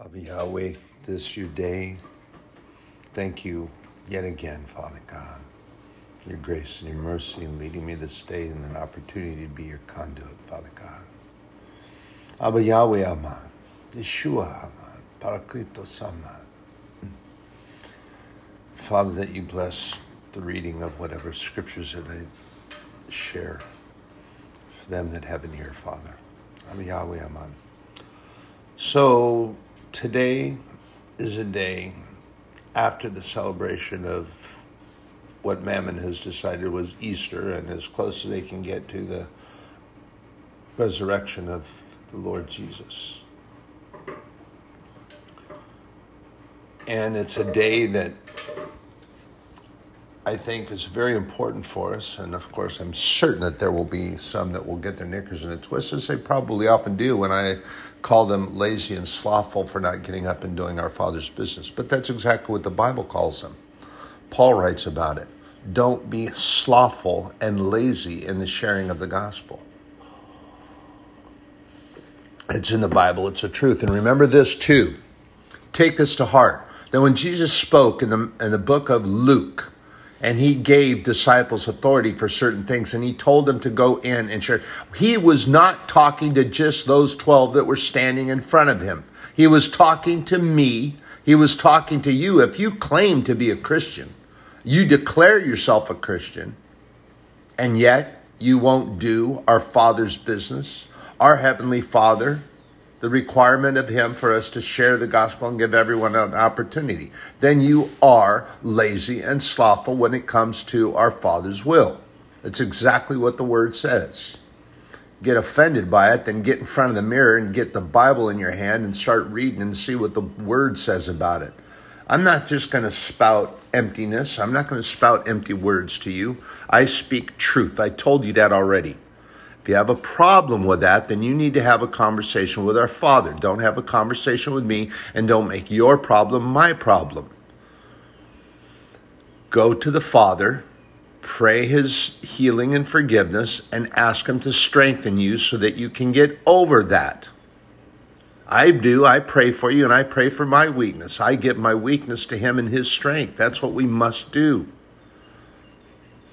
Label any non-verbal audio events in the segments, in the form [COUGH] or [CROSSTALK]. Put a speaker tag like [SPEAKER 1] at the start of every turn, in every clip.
[SPEAKER 1] Abba Yahweh, this your day. Thank you yet again, Father God. Your grace and your mercy in leading me this day and an opportunity to be your conduit, Father God. Abba Yahweh Aman, Yeshua Aman, Parakletos Aman. Father, that you bless the reading of whatever scriptures that I share for them that have an ear, Father. Abba Yahweh Aman. So today is a day after the celebration of what Mammon has decided was Easter and as close as they can get to the resurrection of the Lord Jesus. And it's a day that I think is very important for us. And of course, I'm certain that there will be some that will get their knickers in a twist, as they probably often do when I call them lazy and slothful for not getting up and doing our Father's business. But that's exactly what the Bible calls them. Paul writes about it. Don't be slothful and lazy in the sharing of the gospel. It's in the Bible, it's a truth. And remember this too. Take this to heart. That when Jesus spoke in the, in the book of Luke, and he gave disciples authority for certain things and he told them to go in and share. He was not talking to just those 12 that were standing in front of him. He was talking to me. He was talking to you. If you claim to be a Christian, you declare yourself a Christian, and yet you won't do our Father's business, our Heavenly Father the requirement of Him for us to share the gospel and give everyone an opportunity, then you are lazy and slothful when it comes to our Father's will. It's exactly what the Word says. Get offended by it, then get in front of the mirror and get the Bible in your hand and start reading and see what the Word says about it. I'm not just going to spout emptiness. I'm not going to spout empty words to you. I speak truth. I told you that already. If you have a problem with that, then you need to have a conversation with our Father. Don't have a conversation with me and don't make your problem my problem. Go to the Father, pray His healing and forgiveness, and ask Him to strengthen you so that you can get over that. I do. I pray for you and I pray for my weakness. I give my weakness to Him and His strength. That's what we must do.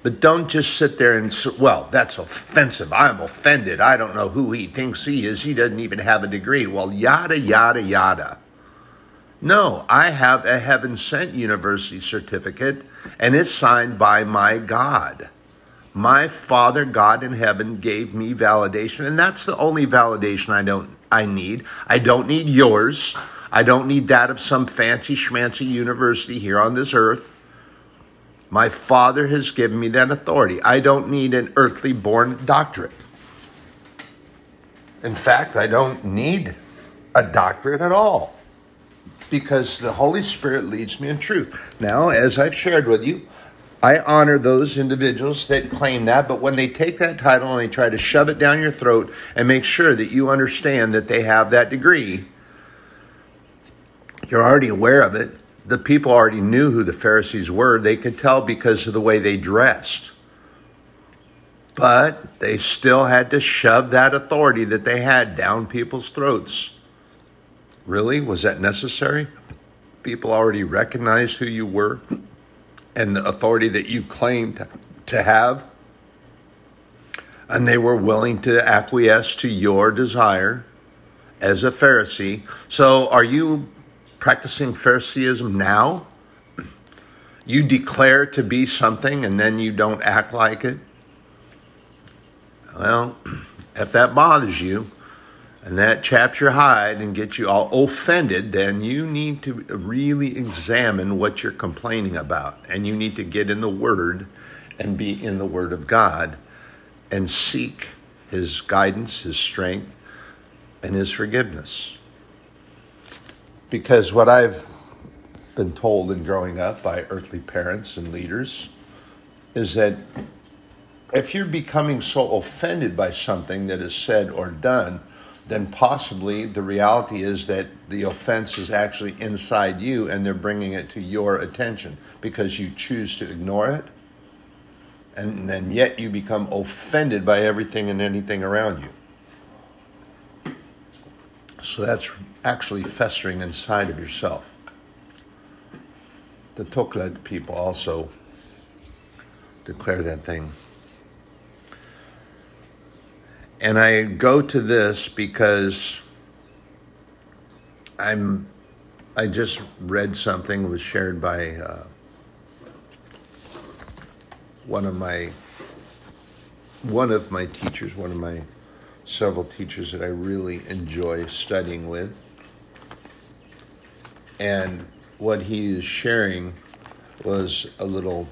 [SPEAKER 1] But don't just sit there and, say, well, that's offensive. I'm offended. I don't know who he thinks he is. He doesn't even have a degree. Well, yada, yada, yada. No, I have a heaven sent university certificate and it's signed by my God. My Father God in heaven gave me validation, and that's the only validation I don't I need. I don't need yours. I don't need that of some fancy schmancy university here on this earth. My Father has given me that authority. I don't need an earthly born doctorate. In fact, I don't need a doctorate at all because the Holy Spirit leads me in truth. Now, as I've shared with you, I honor those individuals that claim that, but when they take that title and they try to shove it down your throat and make sure that you understand that they have that degree, you're already aware of it the people already knew who the Pharisees were. They could tell because of the way they dressed. But they still had to shove that authority that they had down people's throats. Really? Was that necessary? People already recognized who you were and the authority that you claimed to have. And they were willing to acquiesce to your desire as a Pharisee. So are you practicing Phariseeism now? You declare to be something and then you don't act like it? Well, [CLEARS THROAT] if that bothers you and that chaps your hide and gets you all offended, then you need to really examine what you're complaining about. And you need to get in the Word and be in the Word of God and seek His guidance, His strength, and His forgiveness. Because what I've been told in growing up by earthly parents and leaders is that if you're becoming so offended by something that is said or done, then possibly the reality is that the offense is actually inside you and they're bringing it to your attention because you choose to ignore it. And then yet you become offended by everything and anything around you. So that's actually festering inside of yourself. The Toklag people also declare that thing. And I go to this because I'm I just read something was shared by uh, one of my one of my teachers, one of my several teachers that I really enjoy studying with. And what he is sharing was a little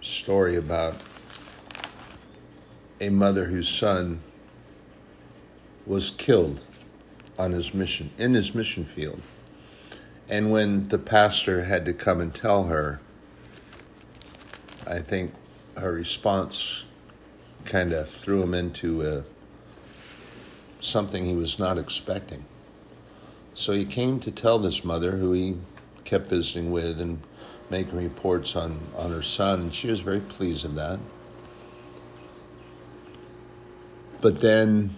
[SPEAKER 1] story about a mother whose son was killed on his mission in his mission field. And when the pastor had to come and tell her, I think her response kind of threw him into a, something he was not expecting. So he came to tell this mother, who he kept visiting with and making reports on, on her son, and she was very pleased of that. But then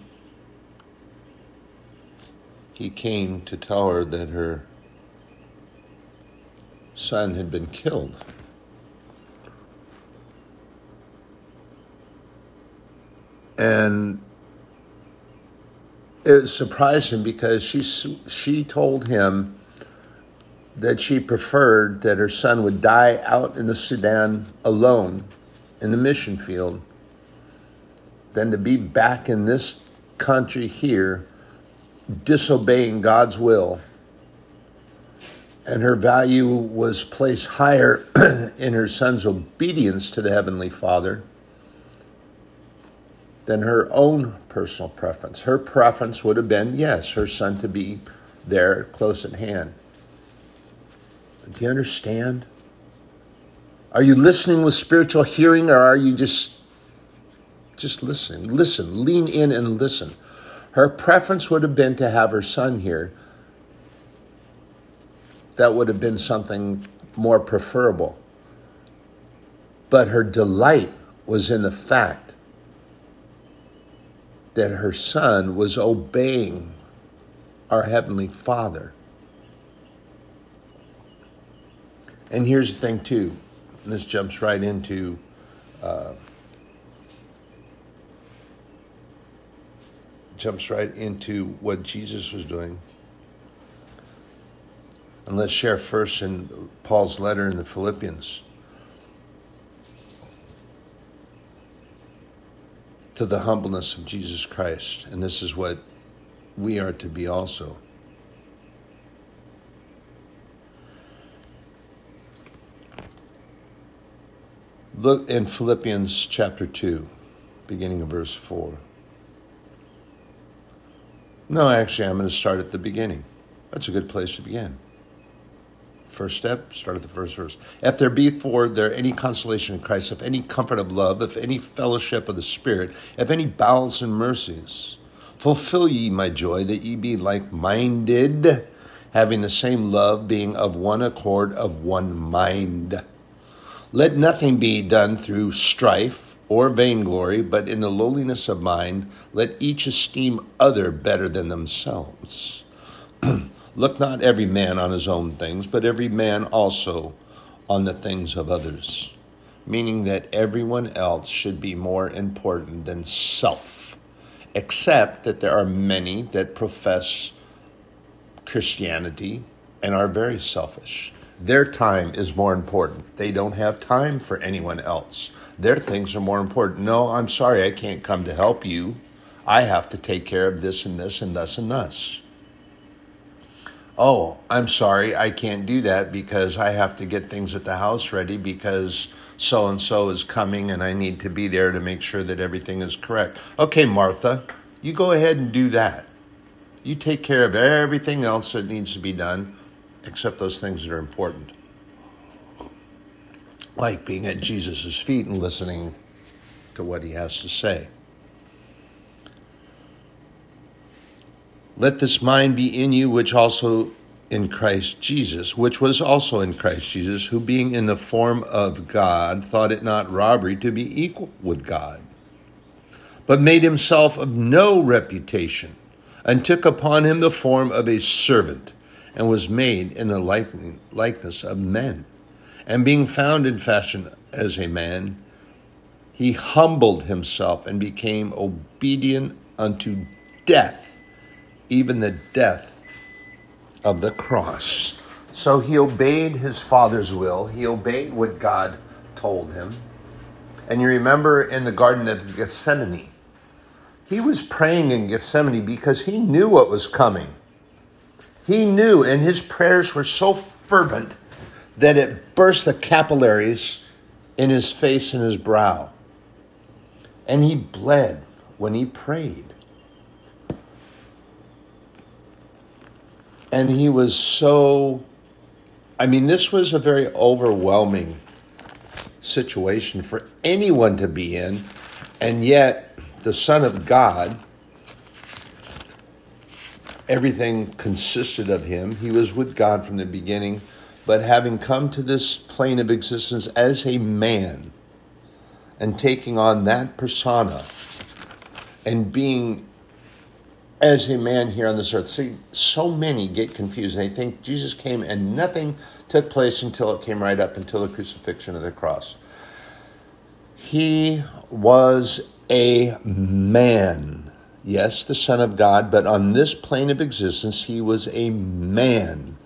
[SPEAKER 1] he came to tell her that her son had been killed. And it surprised him because she, she told him that she preferred that her son would die out in the Sudan alone in the mission field than to be back in this country here disobeying God's will. And her value was placed higher [CLEARS THROAT] in her son's obedience to the Heavenly Father than her own personal preference. Her preference would have been, yes, her son to be there close at hand. But do you understand? Are you listening with spiritual hearing or are you just just listening? Listen, lean in and listen. Her preference would have been to have her son here. That would have been something more preferable. But her delight was in the fact that her son was obeying our Heavenly Father. And here's the thing, too, and this jumps right into uh, jumps right into what Jesus was doing. And let's share first in Paul's letter in the Philippians. To the humbleness of Jesus Christ. And this is what we are to be also. Look in Philippians chapter 2, beginning of verse 4. No, actually, I'm going to start at the beginning. That's a good place to begin. First step, start at the first verse. If there be for there any consolation in Christ, if any comfort of love, if any fellowship of the Spirit, if any bowels and mercies, fulfill ye my joy, that ye be like minded, having the same love, being of one accord, of one mind. Let nothing be done through strife or vainglory, but in the lowliness of mind, let each esteem other better than themselves. [CLEARS THROAT] Look not every man on his own things, but every man also on the things of others, meaning that everyone else should be more important than self, except that there are many that profess Christianity and are very selfish. Their time is more important. They don't have time for anyone else. Their things are more important. No, I'm sorry, I can't come to help you. I have to take care of this and this and thus and thus. Oh, I'm sorry, I can't do that because I have to get things at the house ready because so and so is coming and I need to be there to make sure that everything is correct. Okay, Martha, you go ahead and do that. You take care of everything else that needs to be done except those things that are important like being at Jesus' feet and listening to what he has to say. Let this mind be in you, which also in Christ Jesus, which was also in Christ Jesus, who being in the form of God, thought it not robbery to be equal with God but made himself of no reputation, and took upon him the form of a servant, and was made in the likeness of men. And being found in fashion as a man, he humbled himself and became obedient unto death, even the death of the cross. So he obeyed his father's will, he obeyed what God told him. And you remember in the Garden of Gethsemane, he was praying in Gethsemane because he knew what was coming. He knew, and his prayers were so fervent that it burst the capillaries in his face and his brow. And he bled when he prayed. And he was so, I mean, this was a very overwhelming situation for anyone to be in. And yet, the Son of God, everything consisted of him. He was with God from the beginning, but having come to this plane of existence as a man and taking on that persona and being as a man here on this earth. See, so many get confused. They think Jesus came and nothing took place until it came right up until the crucifixion of the cross. He was a man. Yes, the Son of God, but on this plane of existence, he was a man.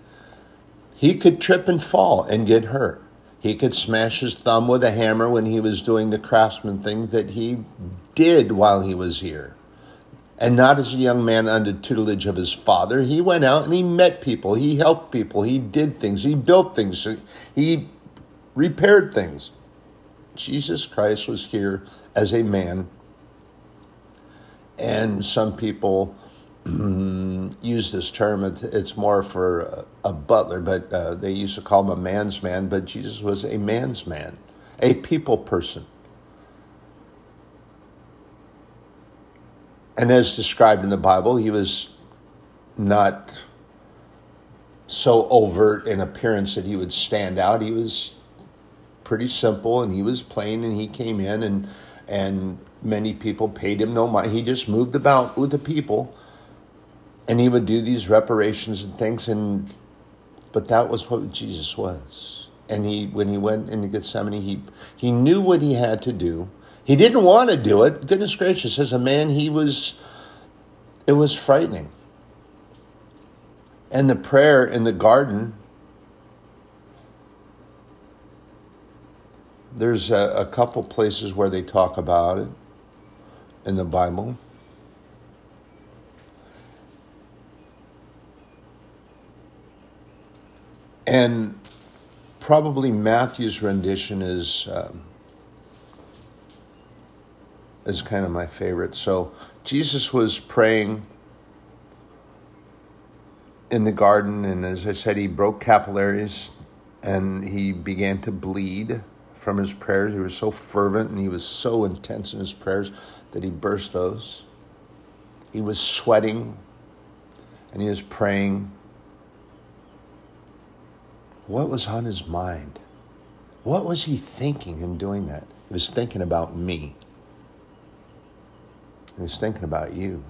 [SPEAKER 1] He could trip and fall and get hurt. He could smash his thumb with a hammer when he was doing the craftsman thing that he did while he was here. And not as a young man under tutelage of his father. He went out and he met people. He helped people. He did things. He built things. He repaired things. Jesus Christ was here as a man. And some people [CLEARS THROAT] use this term, it's more for a butler, but uh, they used to call him a man's man, but Jesus was a man's man, a people person. And as described in the Bible, he was not so overt in appearance that he would stand out. He was pretty simple and he was plain and he came in and and many people paid him no money. He just moved about with the people, and he would do these reparations and things. And but that was what Jesus was. And he, when he went into Gethsemane, he he knew what he had to do. He didn't want to do it. Goodness gracious, as a man, he was. It was frightening. And the prayer in the garden there's a, a, couple places where they talk about it in the Bible. And probably Matthew's rendition is um, is kind of my favorite. So Jesus was praying in the garden, and as I said, he broke capillaries and he began to bleed from his prayers. He was so fervent and he was so intense in his prayers that he burst those. He was sweating and he was praying. What was on his mind? What was he thinking in doing that? He was thinking about me. He was thinking about you.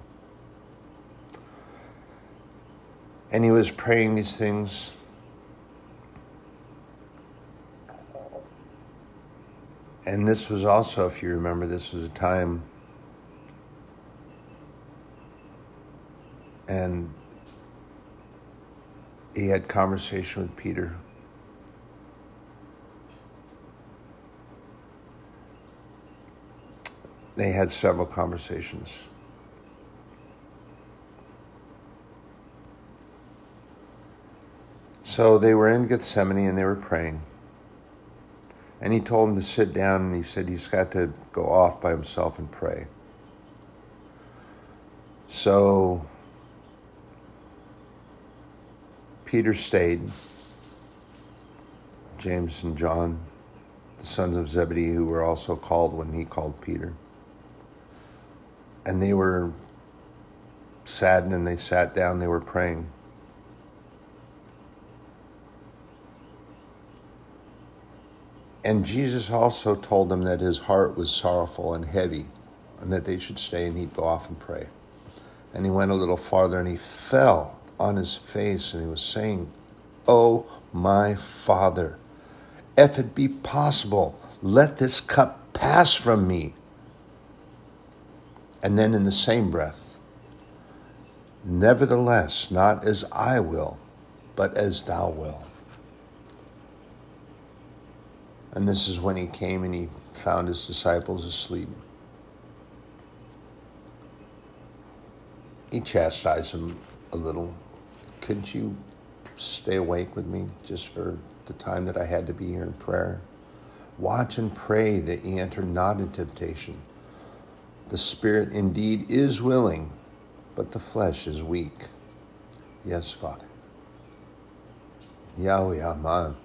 [SPEAKER 1] And he was praying these things And this was also, if you remember, this was a time, and he had conversation with Peter. They had several conversations. So they were in Gethsemane and they were praying. And he told him to sit down and he said he's got to go off by himself and pray. So Peter stayed. James and John, the sons of Zebedee, who were also called when he called Peter. And they were saddened and they sat down, they were praying. And Jesus also told them that his heart was sorrowful and heavy and that they should stay, and he'd go off and pray. And he went a little farther, and he fell on his face, and he was saying, Oh, my Father, if it be possible, let this cup pass from me. And then in the same breath, Nevertheless, not as I will, but as thou will. And this is when he came and he found his disciples asleep. He chastised them a little. Couldn't you stay awake with me just for the time that I had to be here in prayer? Watch and pray that ye enter not in temptation. The spirit indeed is willing, but the flesh is weak. Yes, Father. Yahweh Aman.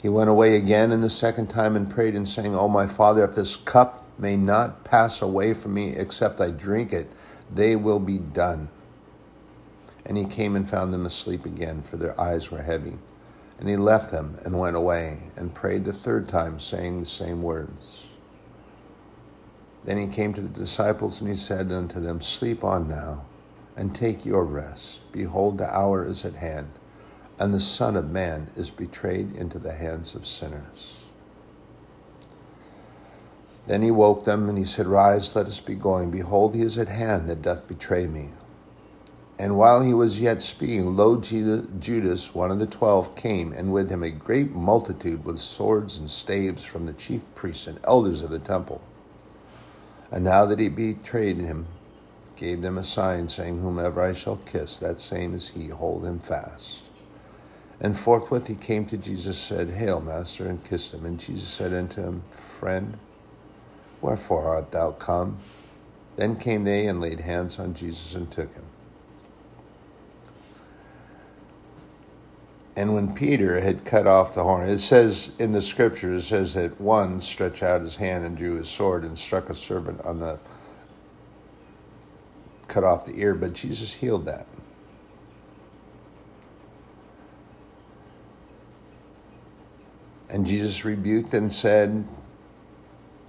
[SPEAKER 1] He went away again and the second time and prayed and saying, O my Father, if this cup may not pass away from me except I drink it, they will be done. And he came and found them asleep again, for their eyes were heavy. And he left them and went away and prayed the third time, saying the same words. Then he came to the disciples and he said unto them, Sleep on now and take your rest. Behold, the hour is at hand, and the Son of Man is betrayed into the hands of sinners. Then he woke them and he said, Rise, let us be going. Behold, he is at hand that doth betray me. And while he was yet speaking, lo, Judas, one of the twelve, came, and with him a great multitude with swords and staves from the chief priests and elders of the temple. And now that he betrayed him, gave them a sign, saying, Whomever I shall kiss, that same is he, hold him fast. And forthwith he came to Jesus, said, Hail, Master, and kissed him. And Jesus said unto him, Friend, wherefore art thou come? Then came they and laid hands on Jesus and took him. And when Peter had cut off the horn, it says in the scripture, it says that one stretched out his hand and drew his sword and struck a servant on the, cut off the ear, but Jesus healed that. And Jesus rebuked and said,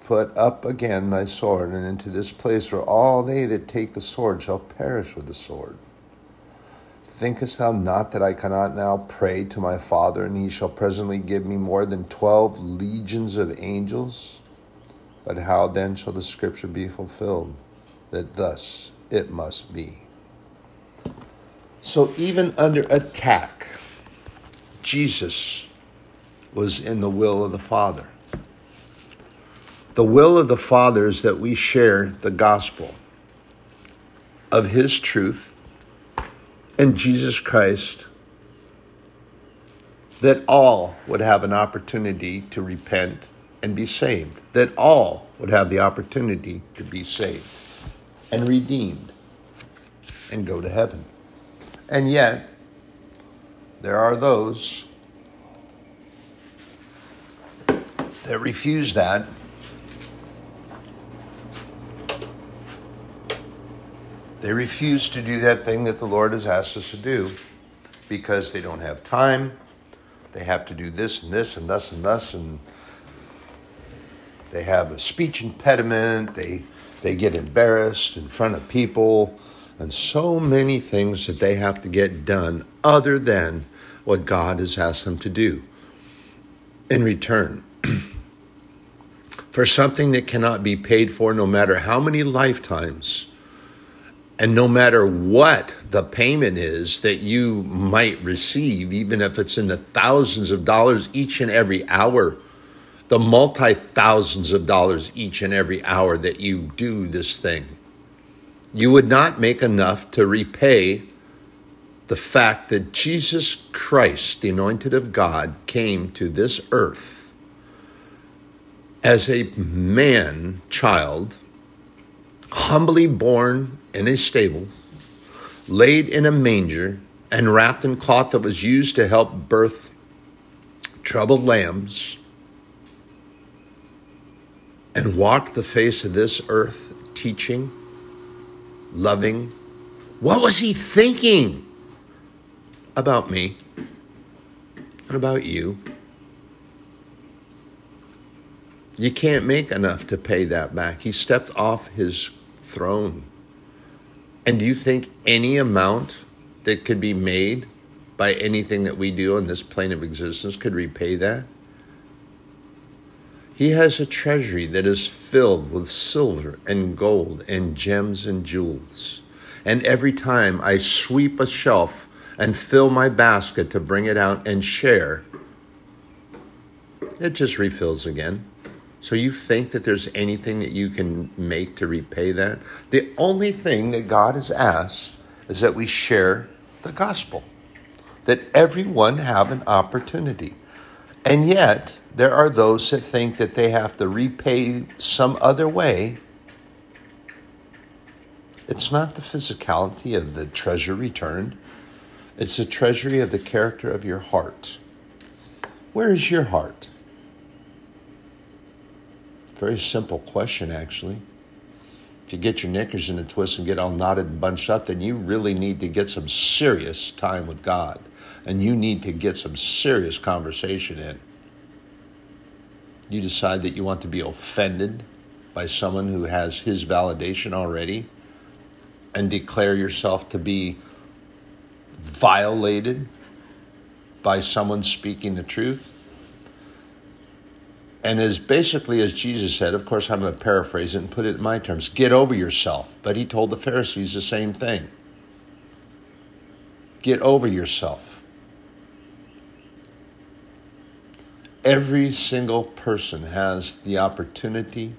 [SPEAKER 1] Put up again thy sword, and into this place where all they that take the sword shall perish with the sword. Thinkest thou not that I cannot now pray to my Father, and he shall presently give me more than twelve legions of angels? But how then shall the scripture be fulfilled, that thus it must be? So, even under attack, Jesus was in the will of the Father. The will of the Father is that we share the gospel of His truth in Jesus Christ, that all would have an opportunity to repent and be saved, that all would have the opportunity to be saved and redeemed and go to heaven. And yet, there are those that refuse that They refuse to do that thing that the Lord has asked us to do because they don't have time. They have to do this and this and thus and thus, and they have a speech impediment. They they get embarrassed in front of people, and so many things that they have to get done other than what God has asked them to do in return. [CLEARS THROAT] for something that cannot be paid for, no matter how many lifetimes and no matter what the payment is that you might receive, even if it's in the thousands of dollars each and every hour, the multi thousands of dollars each and every hour that you do this thing, you would not make enough to repay the fact that Jesus Christ, the anointed of God, came to this earth as a man child, humbly born in a stable, laid in a manger, and wrapped in cloth that was used to help birth troubled lambs, and walked the face of this earth teaching, loving. What was he thinking about me and about you? You can't make enough to pay that back. He stepped off his throne. And do you think any amount that could be made by anything that we do on this plane of existence could repay that? He has a treasury that is filled with silver and gold and gems and jewels. And every time I sweep a shelf and fill my basket to bring it out and share, it just refills again. So you think that there's anything that you can make to repay that? The only thing that God has asked is that we share the gospel, that everyone have an opportunity. And yet, there are those that think that they have to repay some other way. It's not the physicality of the treasure returned, it's the treasury of the character of your heart. Where is your heart? Very simple question, actually. If you get your knickers in a twist and get all knotted and bunched up, then you really need to get some serious time with God. And you need to get some serious conversation in. You decide that you want to be offended by someone who has his validation already and declare yourself to be violated by someone speaking the truth and as basically as Jesus said, of course, I'm going to paraphrase it and put it in my terms get over yourself. But he told the Pharisees the same thing get over yourself. Every single person has the opportunity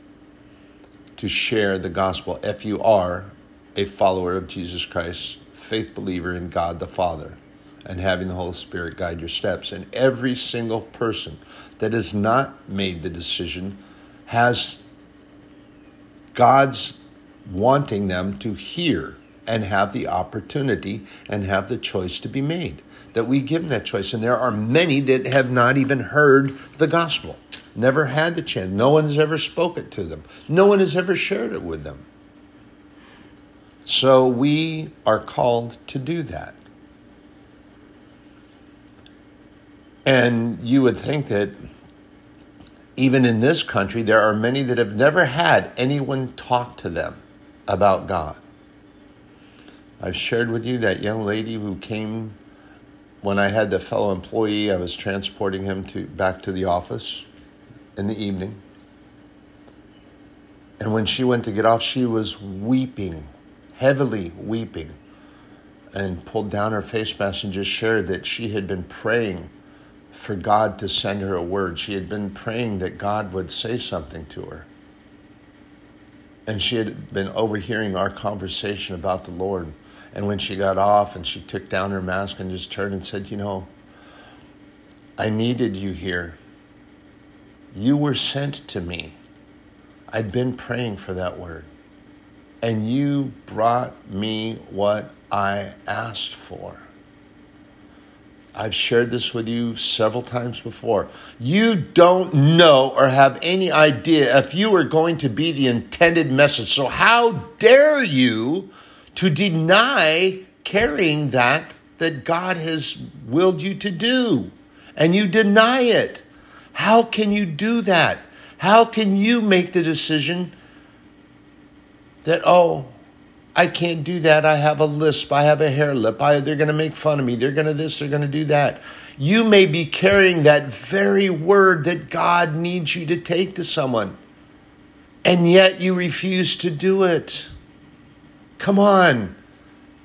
[SPEAKER 1] to share the gospel if you are a follower of Jesus Christ, faith believer in God the Father, and having the Holy Spirit guide your steps. And every single person that has not made the decision has God's wanting them to hear and have the opportunity and have the choice to be made. That we give them that choice. And there are many that have not even heard the gospel, never had the chance. No one has ever spoken to them, no one has ever shared it with them. So we are called to do that. And you would think that even in this country, there are many that have never had anyone talk to them about God. I've shared with you that young lady who came when I had the fellow employee, I was transporting him to back to the office in the evening. And when she went to get off, she was weeping, heavily weeping, and pulled down her face mask and just shared that she had been praying for God to send her a word. She had been praying that God would say something to her. And she had been overhearing our conversation about the Lord. And when she got off and she took down her mask and just turned and said, You know, I needed you here. You were sent to me. I'd been praying for that word. And you brought me what I asked for. I've shared this with you several times before. You don't know or have any idea if you are going to be the intended message. So, how dare you to deny carrying that that God has willed you to do? And you deny it. How can you do that? How can you make the decision that, oh, I can't do that. I have a lisp. I have a hare lip. I, they're going to make fun of me. They're going to this. They're going to do that. You may be carrying that very word that God needs you to take to someone, and yet you refuse to do it. Come on.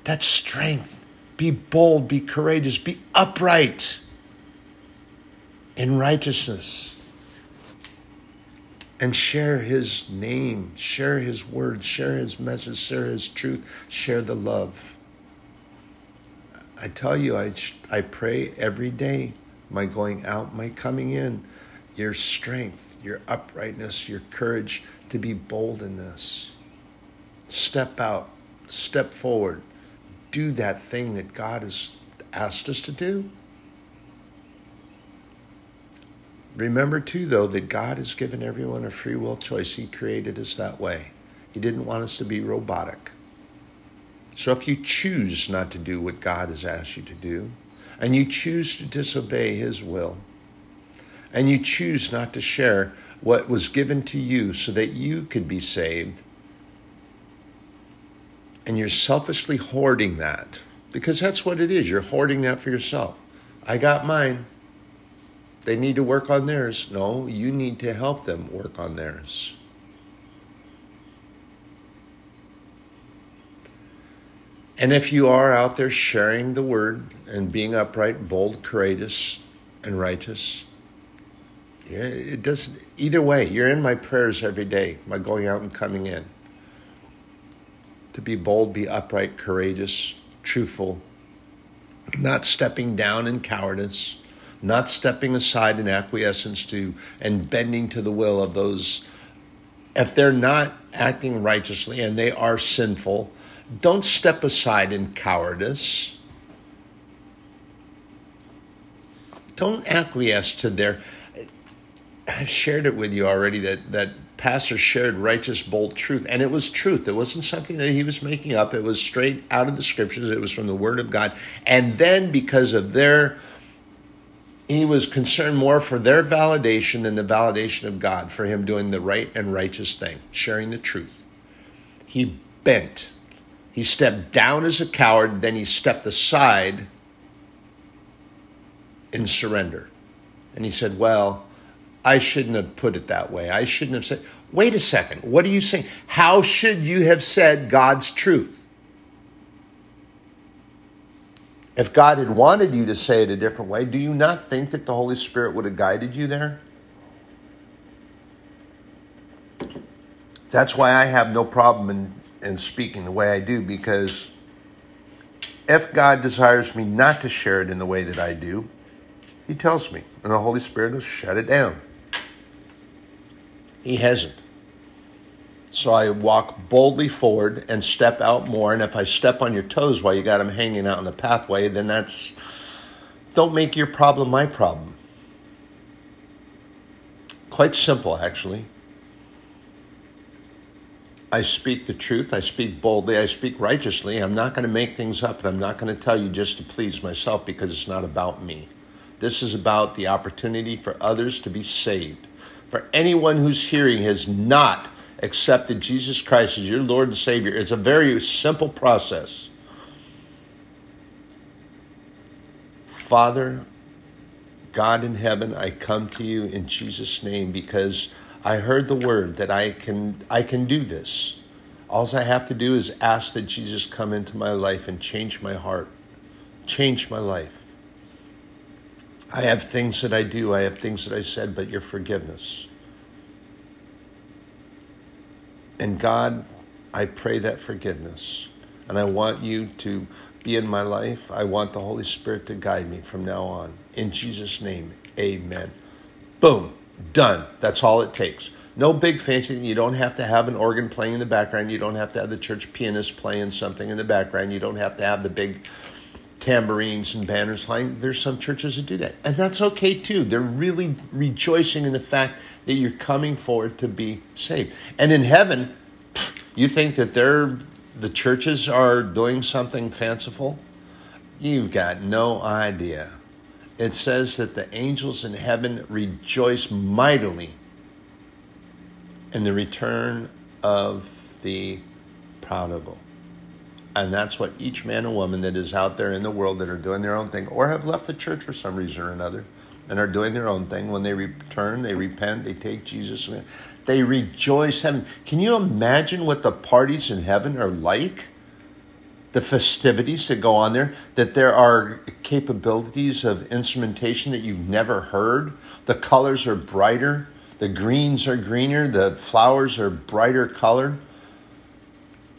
[SPEAKER 1] That's strength. Be bold. Be courageous. Be upright in righteousness and share his name, share his word, share his message, share his truth, share the love. I tell you, I, I pray every day, my going out, my coming in, your strength, your uprightness, your courage to be bold in this. Step out, step forward, do that thing that God has asked us to do. Remember, too, though, that God has given everyone a free will choice. He created us that way. He didn't want us to be robotic. So if you choose not to do what God has asked you to do, and you choose to disobey His will, and you choose not to share what was given to you so that you could be saved. And you're selfishly hoarding that because that's what it is. You're hoarding that for yourself. I got mine. They need to work on theirs. No, you need to help them work on theirs. And if you are out there sharing the word and being upright, bold, courageous, and righteous, it doesn't, either way. You're in my prayers every day, my going out and coming in. To be bold, be upright, courageous, truthful, not stepping down in cowardice, not stepping aside in acquiescence to and bending to the will of those. If they're not acting righteously and they are sinful, don't step aside in cowardice. Don't acquiesce to their. I've shared it with you already that, that pastor shared righteous, bold truth, and it was truth. It wasn't something that he was making up. It was straight out of the scriptures. It was from the Word of God. And then, because of their, he was concerned more for their validation than the validation of God for him doing the right and righteous thing, sharing the truth. He bent he stepped down as a coward, then he stepped aside in surrender. And he said, Well, I shouldn't have put it that way. I shouldn't have said, Wait a second. What are you saying? How should you have said God's truth? If God had wanted you to say it a different way, do you not think that the Holy Spirit would have guided you there? That's why I have no problem in and speaking the way I do because if God desires me not to share it in the way that I do, He tells me, and the Holy Spirit will shut it down. He hasn't. So I walk boldly forward and step out more. And if I step on your toes while you got them hanging out in the pathway, then that's don't make your problem my problem. Quite simple, actually. I speak the truth. I speak boldly. I speak righteously. I'm not going to make things up, and I'm not going to tell you just to please myself because it's not about me. This is about the opportunity for others to be saved. For anyone who's hearing has not accepted Jesus Christ as your Lord and Savior, it's a very simple process. Father, God in heaven, I come to you in Jesus' name because I heard the word that I can I can do this. All I have to do is ask that Jesus come into my life and change my heart, change my life. I have things that I do, I have things that I said, but your forgiveness. And God, I pray that forgiveness. And I want you to be in my life. I want the Holy Spirit to guide me from now on. In Jesus' name, amen. Boom. Done. That's all it takes. No big fancy. You don't have to have an organ playing in the background. You don't have to have the church pianist playing something in the background. You don't have to have the big tambourines and banners flying. There's some churches that do that. And that's okay too. They're really rejoicing in the fact that you're coming forward to be saved. And in heaven, you think that they're the churches are doing something fanciful? You've got no idea it says that the angels in heaven rejoice mightily in the return of the prodigal. And that's what each man and woman that is out there in the world that are doing their own thing or have left the church for some reason or another and are doing their own thing, when they return, they repent, they take Jesus, they rejoice heaven. Can you imagine what the parties in heaven are like? the festivities that go on there, that there are capabilities of instrumentation that you've never heard. The colors are brighter, the greens are greener, the flowers are brighter colored.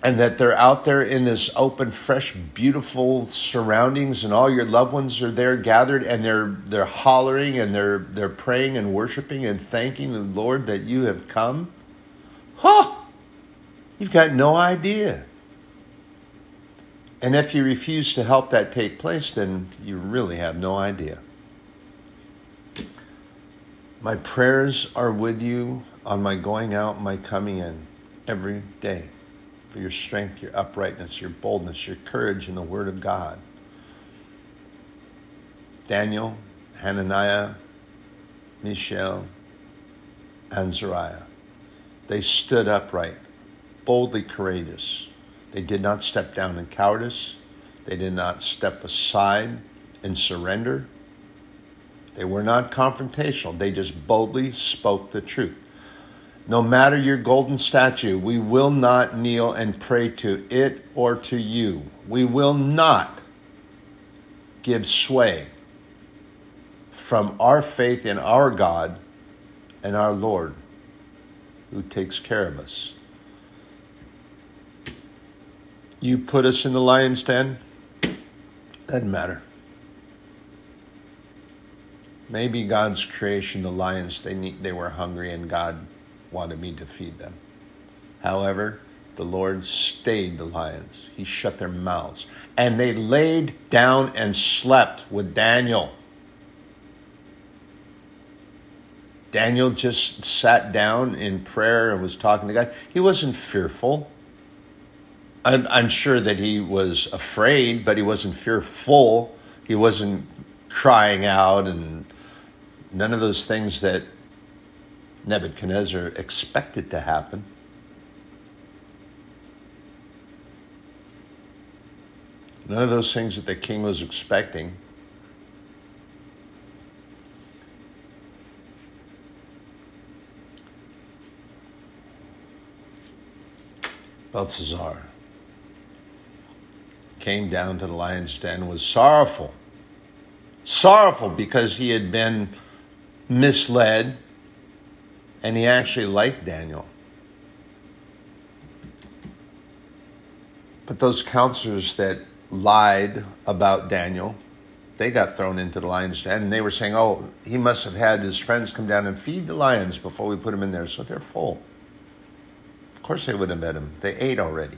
[SPEAKER 1] And that they're out there in this open, fresh, beautiful surroundings, and all your loved ones are there gathered, and they're they're hollering and they're they're praying and worshiping and thanking the Lord that you have come. Huh! You've got no idea. And if you refuse to help that take place, then you really have no idea. My prayers are with you on my going out, my coming in every day for your strength, your uprightness, your boldness, your courage in the Word of God. Daniel, Hananiah, Mishael, Azariah. They stood upright, boldly courageous. They did not step down in cowardice. They did not step aside in surrender. They were not confrontational. They just boldly spoke the truth. No matter your golden statue, we will not kneel and pray to it or to you. We will not give sway from our faith in our God and our Lord who takes care of us. You put us in the lion's den, doesn't matter. Maybe God's creation, the lions, they, need, they were hungry and God wanted me to feed them. However, the Lord stayed the lions. He shut their mouths. And they laid down and slept with Daniel. Daniel just sat down in prayer and was talking to God. He wasn't fearful. I'm, I'm sure that he was afraid, but he wasn't fearful. He wasn't crying out and none of those things that Nebuchadnezzar expected to happen. None of those things that the king was expecting. Belshazzar came down to the lion's den was sorrowful. Sorrowful because he had been misled and he actually liked Daniel. But those counselors that lied about Daniel, they got thrown into the lion's den and they were saying, oh, he must have had his friends come down and feed the lions before we put him in there, so they're full. Of course, they would have met him. They ate already.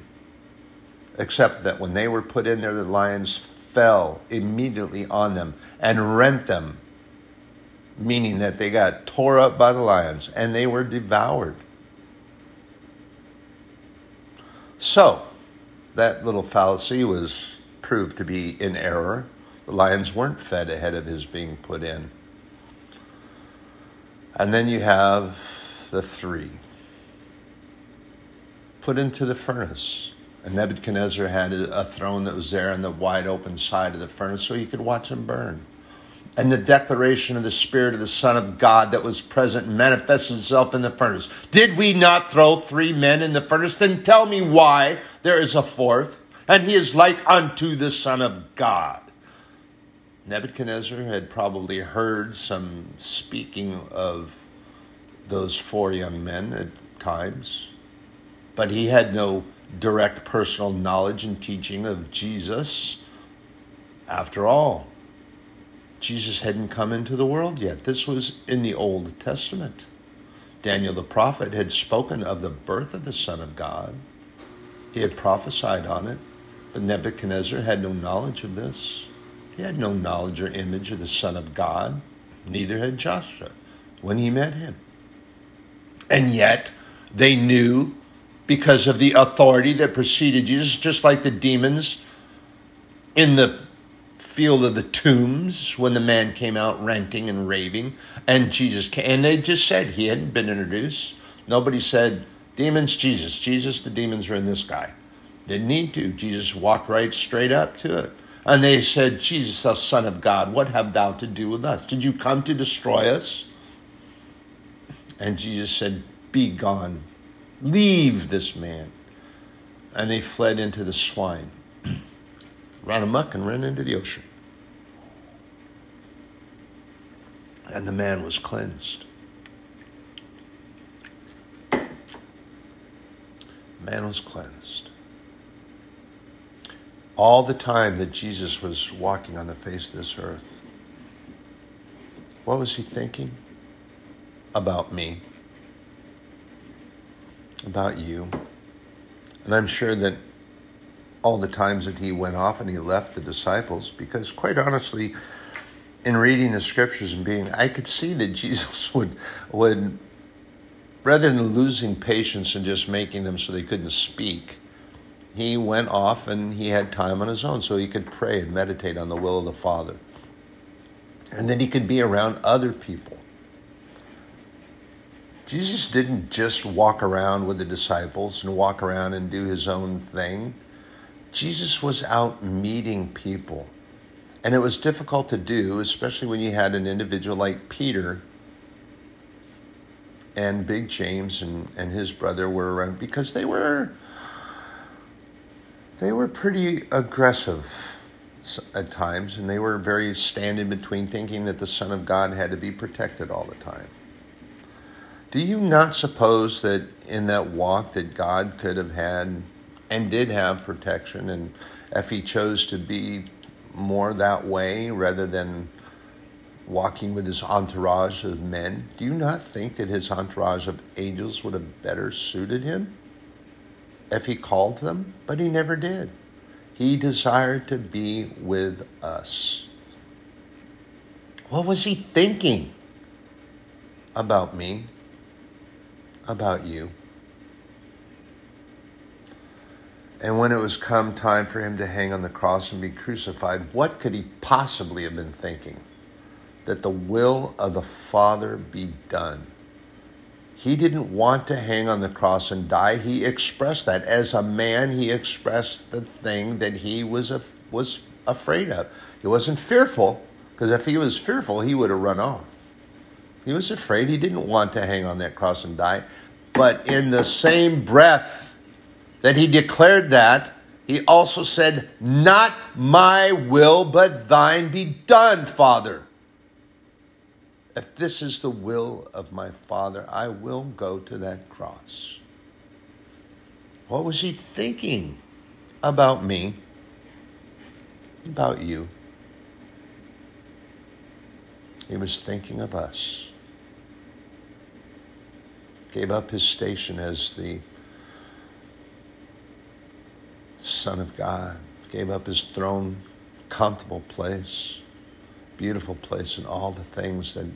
[SPEAKER 1] Except that when they were put in there, the lions fell immediately on them and rent them meaning that they got tore up by the lions and they were devoured. So, that little fallacy was proved to be in error. The lions weren't fed ahead of his being put in. And then you have the three put into the furnace. And Nebuchadnezzar had a throne that was there on the wide open side of the furnace so you could watch them burn and the declaration of the Spirit of the Son of God that was present manifested itself in the furnace. Did we not throw three men in the furnace? Then tell me why there is a fourth, and he is like unto the Son of God. Nebuchadnezzar had probably heard some speaking of those four young men at times, but he had no direct personal knowledge and teaching of Jesus. After all, Jesus hadn't come into the world yet. This was in the Old Testament. Daniel the prophet had spoken of the birth of the Son of God. He had prophesied on it, but Nebuchadnezzar had no knowledge of this. He had no knowledge or image of the Son of God. Neither had Joshua when he met him. And yet, they knew because of the authority that preceded Jesus, just like the demons in the field of the tombs when the man came out ranting and raving, and Jesus came, and they just said he hadn't been introduced. Nobody said, Demons, Jesus. Jesus, the demons are in this guy. Didn't need to. Jesus walked right straight up to it. And they said, Jesus, thou Son of God, what have thou to do with us? Did you come to destroy us? And Jesus said, Be gone. Leave this man. And they fled into the swine ran amuck and ran into the ocean. And the man was cleansed. Man was cleansed. All the time that Jesus was walking on the face of this earth, what was he thinking? About me, about you. And I'm sure that all the times that he went off and he left the disciples because quite honestly in reading the scriptures and being I could see that [LAUGHS] Jesus would would rather than losing patience and just making them so they couldn't speak he went off and he had time on his own so he could pray and meditate on the will of the Father and then he could be around other people Jesus didn't just walk around with the disciples and walk around and do his own thing. Jesus was out meeting people. And it was difficult to do, especially when you had an individual like Peter and Big James and, and his brother were around because they were they were pretty aggressive at times and they were very stand in between thinking that the Son of God had to be protected all the time. Do you not suppose that in that walk that God could have had and did have protection and if he chose to be more that way rather than walking with his entourage of men, do you not think that his entourage of angels would have better suited him if he called them? But he never did. He desired to be with us. What was he thinking about me, about you? And when it was come time for him to hang on the cross and be crucified, what could he possibly have been thinking? That the will of the Father be done. He didn't want to hang on the cross and die. He expressed that. As a man, he expressed the thing that he was, was afraid of. He wasn't fearful, because if he was fearful, he would have run off. He was afraid. He didn't want to hang on that cross and die. But in the same breath, that he declared that, he also said, Not my will, but thine be done, Father. If this is the will of my Father, I will go to that cross. What was he thinking about me, about you? He was thinking of us. Gave up his station as the Son of God, gave up his throne, comfortable place, beautiful place, and all the things that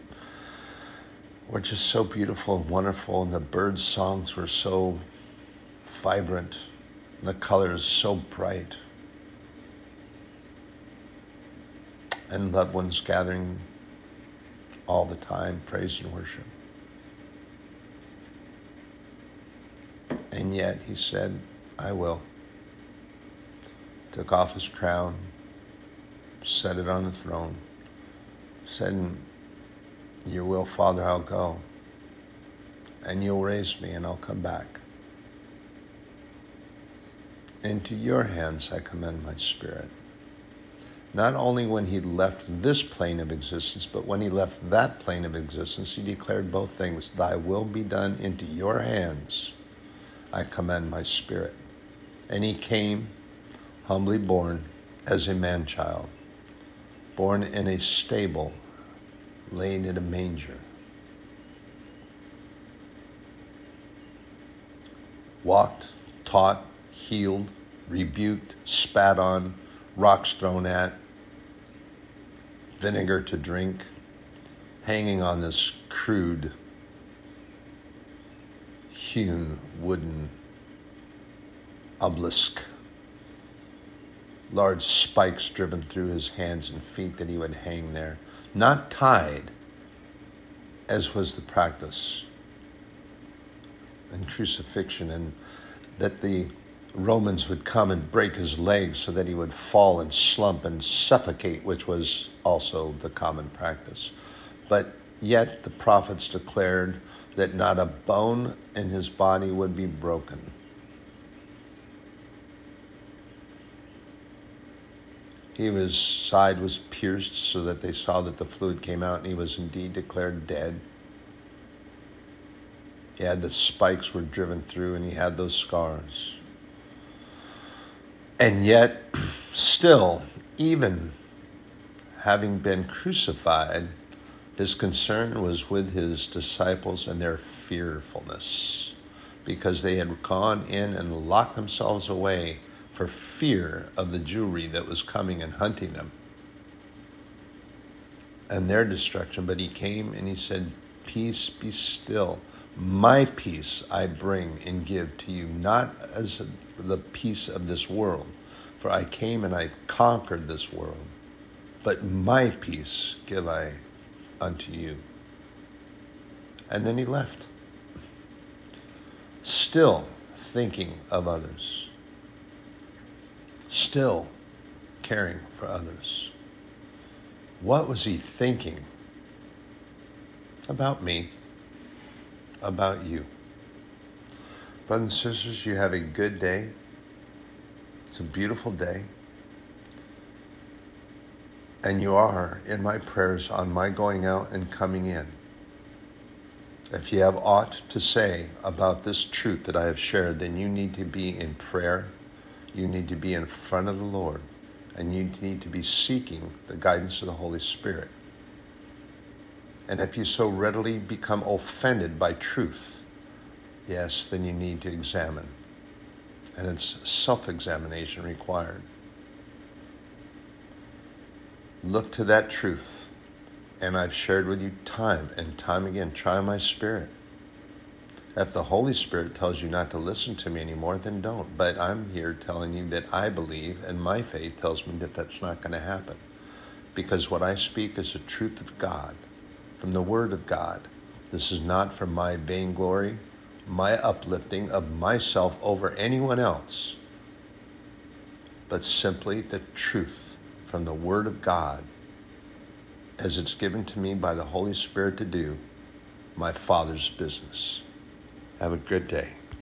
[SPEAKER 1] were just so beautiful and wonderful, and the birds' songs were so vibrant, and the colors so bright, and loved ones gathering all the time, praise and worship. And yet he said, I will took off his crown, set it on the throne, said, Your will, Father, I'll go, and you'll raise me, and I'll come back. Into your hands I commend my spirit. Not only when he left this plane of existence, but when he left that plane of existence, he declared both things Thy will be done into your hands. I commend my spirit. And he came humbly born as a man child, born in a stable, laid in a manger. Walked, taught, healed, rebuked, spat on, rocks thrown at, vinegar to drink, hanging on this crude, hewn wooden obelisk large spikes driven through his hands and feet that he would hang there, not tied, as was the practice in crucifixion, and that the Romans would come and break his legs so that he would fall and slump and suffocate, which was also the common practice. But yet the prophets declared that not a bone in his body would be broken. Was side was pierced so that they saw that the fluid came out and he was indeed declared dead. He had the spikes were driven through and he had those scars. And yet, [CLEARS THROAT] still, even having been crucified, his concern was with his disciples and their fearfulness because they had gone in and locked themselves away for fear of the Jewry that was coming and hunting them and their destruction. But he came and he said, Peace be still. My peace I bring and give to you, not as the peace of this world, for I came and I conquered this world, but my peace give I unto you. And then he left. still thinking of others, still caring for others. What was he thinking about me, about you? Brothers and sisters, you have a good day. It's a beautiful day. And you are in my prayers on my going out and coming in. If you have aught to say about this truth that I have shared, then you need to be in prayer. You need to be in front of the Lord. And you need to be seeking the guidance of the Holy Spirit. And if you so readily become offended by truth, yes, then you need to examine. And it's self examination required. Look to that truth. And I've shared with you time and time again try my spirit. If the Holy Spirit tells you not to listen to me anymore, then don't. But I'm here telling you that I believe, and my faith tells me that that's not going to happen. Because what I speak is the truth of God, from the Word of God. This is not for my vainglory, my uplifting of myself over anyone else, but simply the truth from the Word of God as it's given to me by the Holy Spirit to do my Father's business. Have a good day.